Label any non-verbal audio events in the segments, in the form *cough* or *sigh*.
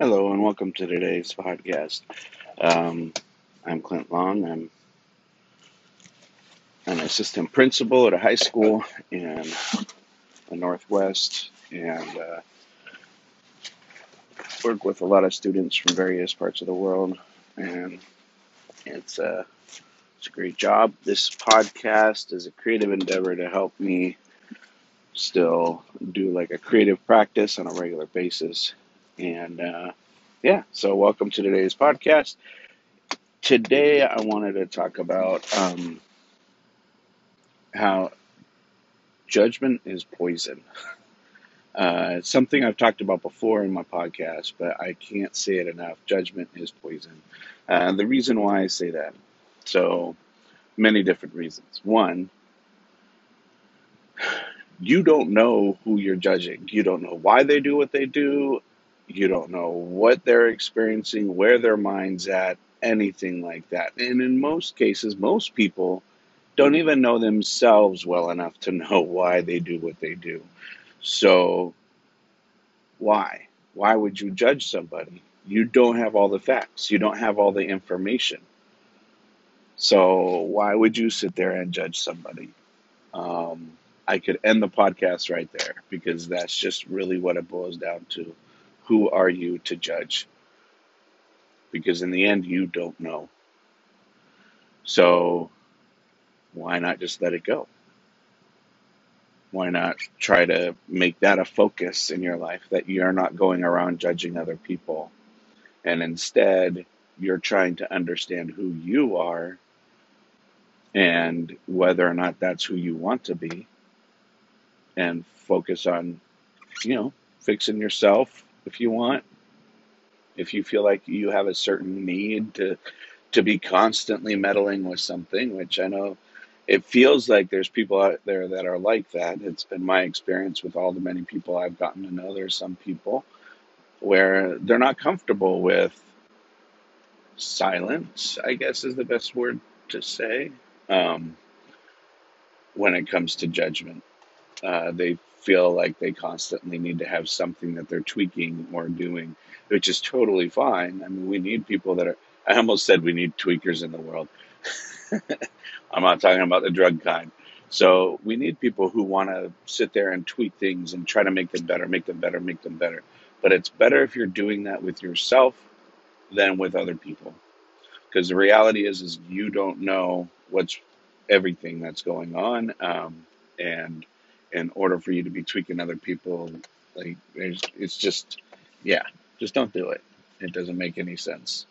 Hello and welcome to today's podcast. Um, I'm Clint Long. I'm an assistant principal at a high school in the Northwest and uh, work with a lot of students from various parts of the world. And it's a, it's a great job. This podcast is a creative endeavor to help me still do like a creative practice on a regular basis. And uh, yeah, so welcome to today's podcast. Today I wanted to talk about um, how judgment is poison. *laughs* Uh, it's something I've talked about before in my podcast, but I can't say it enough. Judgment is poison. Uh, the reason why I say that, so many different reasons. One, *sighs* you don't know who you're judging. You don't know why they do what they do. You don't know what they're experiencing, where their mind's at, anything like that. And in most cases, most people don't even know themselves well enough to know *laughs* why they do what they do. So, why? Why would you judge somebody? You don't have all the facts, you don't have all the information. So, why would you sit there and judge somebody? Um, I could end the podcast right there because that's just really what it boils down to. Who are you to judge? Because in the end, you don't know. So, why not just let it go? Why not try to make that a focus in your life that you're not going around judging other people and instead you're trying to understand who you are and whether or not that's who you want to be and focus on, you know, fixing yourself if you want. If you feel like you have a certain need to to be constantly meddling with something, which I know it feels like there's people out there that are like that. It's been my experience with all the many people I've gotten to know. There's some people where they're not comfortable with silence, I guess is the best word to say, um, when it comes to judgment. Uh, they feel like they constantly need to have something that they're tweaking or doing, which is totally fine. I mean, we need people that are, I almost said we need tweakers in the world. *laughs* I'm not talking about the drug kind. So we need people who want to sit there and tweak things and try to make them better, make them better, make them better. But it's better if you're doing that with yourself than with other people. Because the reality is, is you don't know what's everything that's going on. Um, and in order for you to be tweaking other people, like there's, it's just, yeah, just don't do it. It doesn't make any sense.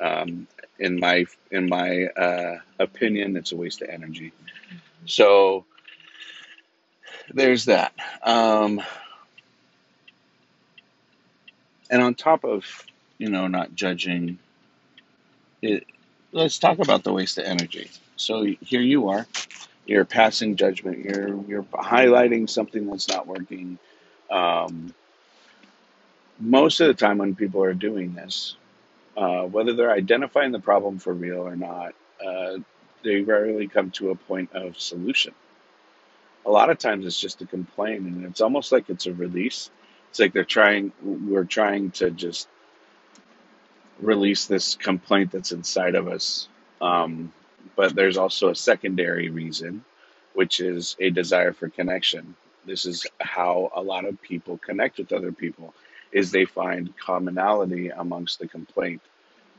Um, in my in my uh, opinion, it's a waste of energy. So there's that. Um, and on top of you know not judging it, let's talk about the waste of energy. So here you are, you're passing judgment. You're you're highlighting something that's not working. Um, most of the time, when people are doing this, uh, whether they're identifying the problem for real or not, uh, they rarely come to a point of solution. A lot of times, it's just a complaint, and it's almost like it's a release. It's like they're trying. We're trying to just release this complaint that's inside of us. Um, but there's also a secondary reason, which is a desire for connection. This is how a lot of people connect with other people is they find commonality amongst the complaint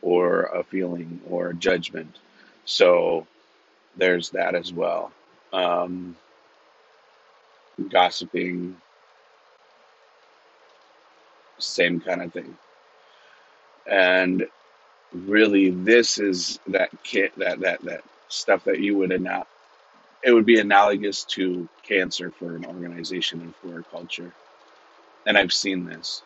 or a feeling or a judgment. So there's that as well. Um, gossiping, same kind of thing. And really, this is that kit that that that stuff that you would not. It would be analogous to cancer for an organization and for a culture. And I've seen this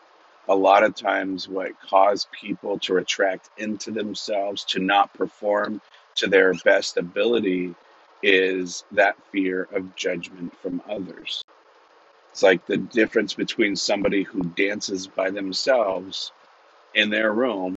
a lot of times what cause people to retract into themselves to not perform to their best ability is that fear of judgment from others it's like the difference between somebody who dances by themselves in their room